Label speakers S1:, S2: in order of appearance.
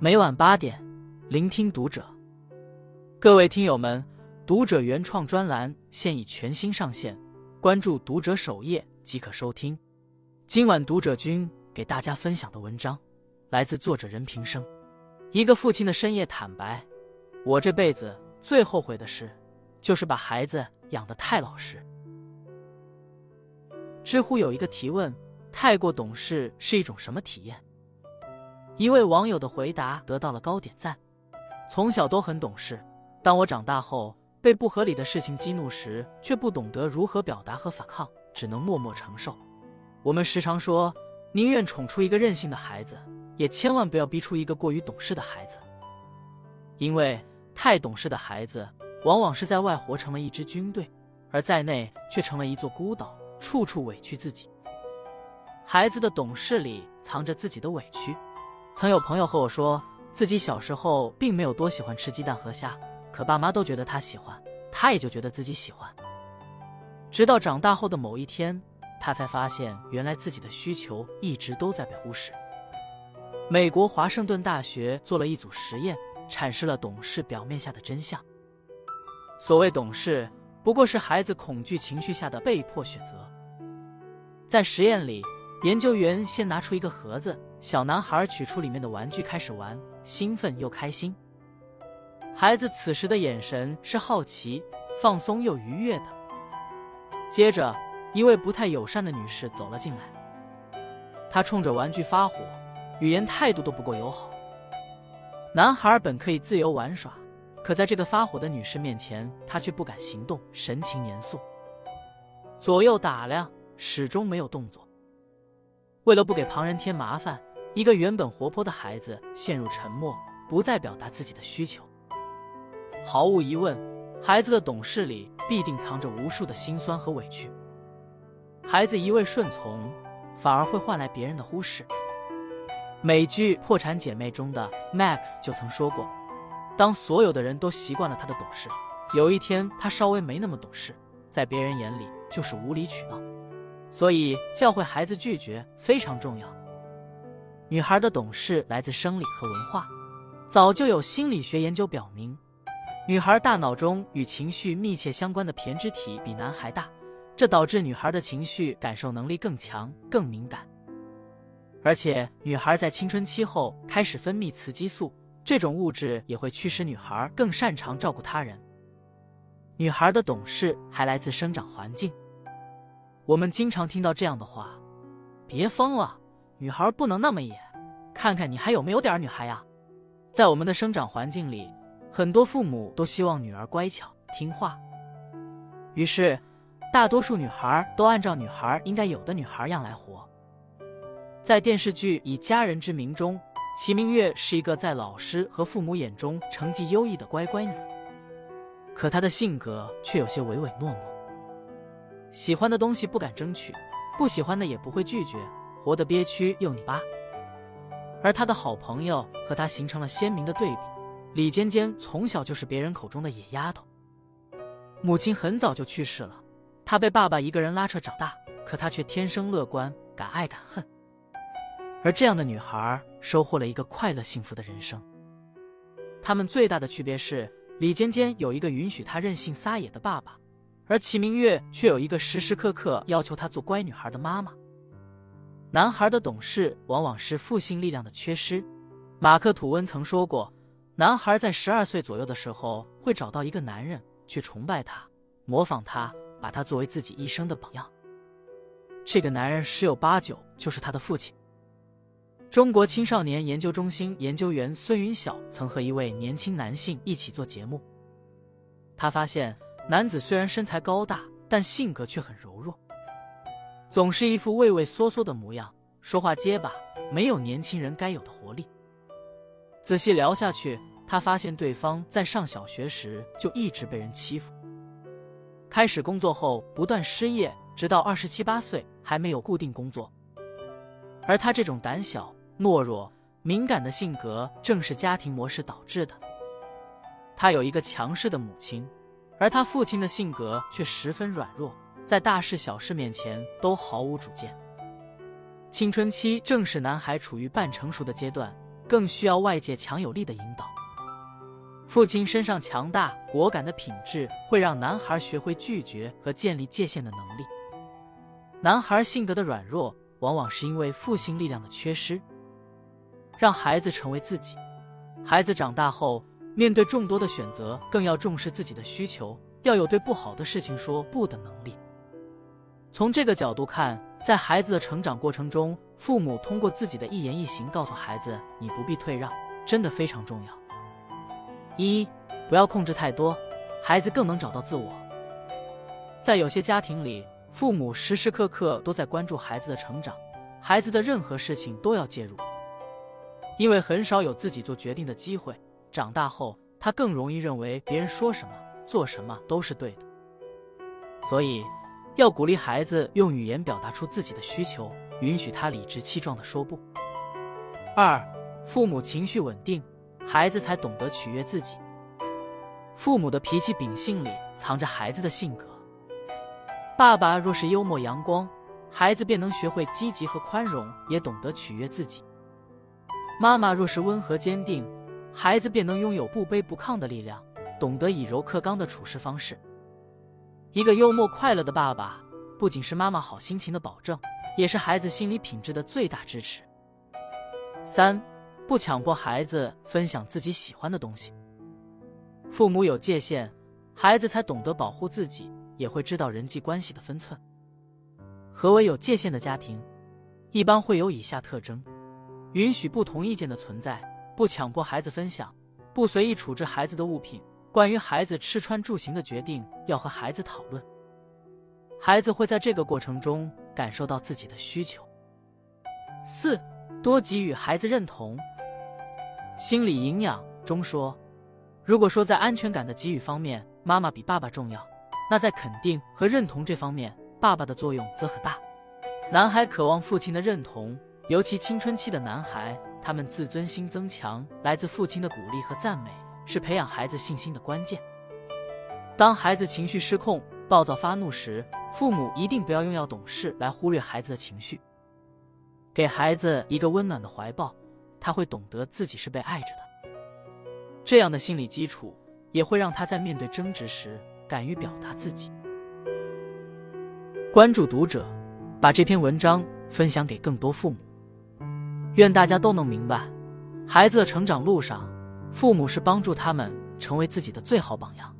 S1: 每晚八点，聆听读者。各位听友们，读者原创专栏现已全新上线，关注读者首页即可收听。今晚读者君给大家分享的文章，来自作者任平生。一个父亲的深夜坦白：我这辈子最后悔的事，就是把孩子养得太老实。知乎有一个提问：太过懂事是一种什么体验？一位网友的回答得到了高点赞。从小都很懂事，当我长大后被不合理的事情激怒时，却不懂得如何表达和反抗，只能默默承受。我们时常说，宁愿宠出一个任性的孩子，也千万不要逼出一个过于懂事的孩子。因为太懂事的孩子，往往是在外活成了一支军队，而在内却成了一座孤岛，处处委屈自己。孩子的懂事里藏着自己的委屈。曾有朋友和我说，自己小时候并没有多喜欢吃鸡蛋和虾，可爸妈都觉得他喜欢，他也就觉得自己喜欢。直到长大后的某一天，他才发现，原来自己的需求一直都在被忽视。美国华盛顿大学做了一组实验，阐释了懂事表面下的真相。所谓懂事，不过是孩子恐惧情绪下的被迫选择。在实验里。研究员先拿出一个盒子，小男孩取出里面的玩具开始玩，兴奋又开心。孩子此时的眼神是好奇、放松又愉悦的。接着，一位不太友善的女士走了进来，她冲着玩具发火，语言态度都不够友好。男孩本可以自由玩耍，可在这个发火的女士面前，他却不敢行动，神情严肃，左右打量，始终没有动作。为了不给旁人添麻烦，一个原本活泼的孩子陷入沉默，不再表达自己的需求。毫无疑问，孩子的懂事里必定藏着无数的辛酸和委屈。孩子一味顺从，反而会换来别人的忽视。美剧《破产姐妹》中的 Max 就曾说过：“当所有的人都习惯了他的懂事，有一天他稍微没那么懂事，在别人眼里就是无理取闹。”所以，教会孩子拒绝非常重要。女孩的懂事来自生理和文化，早就有心理学研究表明，女孩大脑中与情绪密切相关的胼胝体比男孩大，这导致女孩的情绪感受能力更强、更敏感。而且，女孩在青春期后开始分泌雌激素，这种物质也会驱使女孩更擅长照顾他人。女孩的懂事还来自生长环境。我们经常听到这样的话：“别疯了，女孩不能那么野，看看你还有没有点女孩呀。”在我们的生长环境里，很多父母都希望女儿乖巧听话，于是大多数女孩都按照女孩应该有的女孩样来活。在电视剧《以家人之名》中，齐明月是一个在老师和父母眼中成绩优异的乖乖女，可她的性格却有些唯唯诺诺。喜欢的东西不敢争取，不喜欢的也不会拒绝，活得憋屈又拧巴。而他的好朋友和他形成了鲜明的对比。李尖尖从小就是别人口中的野丫头，母亲很早就去世了，她被爸爸一个人拉扯长大，可她却天生乐观，敢爱敢恨。而这样的女孩收获了一个快乐幸福的人生。他们最大的区别是，李尖尖有一个允许她任性撒野的爸爸。而齐明月却有一个时时刻刻要求她做乖女孩的妈妈。男孩的懂事往往是父性力量的缺失。马克吐温曾说过，男孩在十二岁左右的时候会找到一个男人，去崇拜他，模仿他，把他作为自己一生的榜样。这个男人十有八九就是他的父亲。中国青少年研究中心研究员孙云晓曾和一位年轻男性一起做节目，他发现。男子虽然身材高大，但性格却很柔弱，总是一副畏畏缩缩的模样，说话结巴，没有年轻人该有的活力。仔细聊下去，他发现对方在上小学时就一直被人欺负，开始工作后不断失业，直到二十七八岁还没有固定工作。而他这种胆小、懦弱、敏感的性格，正是家庭模式导致的。他有一个强势的母亲。而他父亲的性格却十分软弱，在大事小事面前都毫无主见。青春期正是男孩处于半成熟的阶段，更需要外界强有力的引导。父亲身上强大果敢的品质，会让男孩学会拒绝和建立界限的能力。男孩性格的软弱，往往是因为父性力量的缺失。让孩子成为自己。孩子长大后，面对众多的选择，更要重视自己的需求，要有对不好的事情说不的能力。从这个角度看，在孩子的成长过程中，父母通过自己的一言一行告诉孩子：“你不必退让”，真的非常重要。一，不要控制太多，孩子更能找到自我。在有些家庭里，父母时时刻刻都在关注孩子的成长，孩子的任何事情都要介入。因为很少有自己做决定的机会，长大后他更容易认为别人说什么、做什么都是对的。所以，要鼓励孩子用语言表达出自己的需求，允许他理直气壮的说不。二，父母情绪稳定，孩子才懂得取悦自己。父母的脾气秉性里藏着孩子的性格。爸爸若是幽默阳光，孩子便能学会积极和宽容，也懂得取悦自己。妈妈若是温和坚定，孩子便能拥有不卑不亢的力量，懂得以柔克刚的处事方式。一个幽默快乐的爸爸，不仅是妈妈好心情的保证，也是孩子心理品质的最大支持。三，不强迫孩子分享自己喜欢的东西。父母有界限，孩子才懂得保护自己，也会知道人际关系的分寸。何为有界限的家庭？一般会有以下特征。允许不同意见的存在，不强迫孩子分享，不随意处置孩子的物品。关于孩子吃穿住行的决定，要和孩子讨论。孩子会在这个过程中感受到自己的需求。四，多给予孩子认同。心理营养中说，如果说在安全感的给予方面，妈妈比爸爸重要，那在肯定和认同这方面，爸爸的作用则很大。男孩渴望父亲的认同。尤其青春期的男孩，他们自尊心增强，来自父亲的鼓励和赞美是培养孩子信心的关键。当孩子情绪失控、暴躁发怒时，父母一定不要用要懂事来忽略孩子的情绪，给孩子一个温暖的怀抱，他会懂得自己是被爱着的。这样的心理基础也会让他在面对争执时敢于表达自己。关注读者，把这篇文章分享给更多父母。愿大家都能明白，孩子的成长路上，父母是帮助他们成为自己的最好榜样。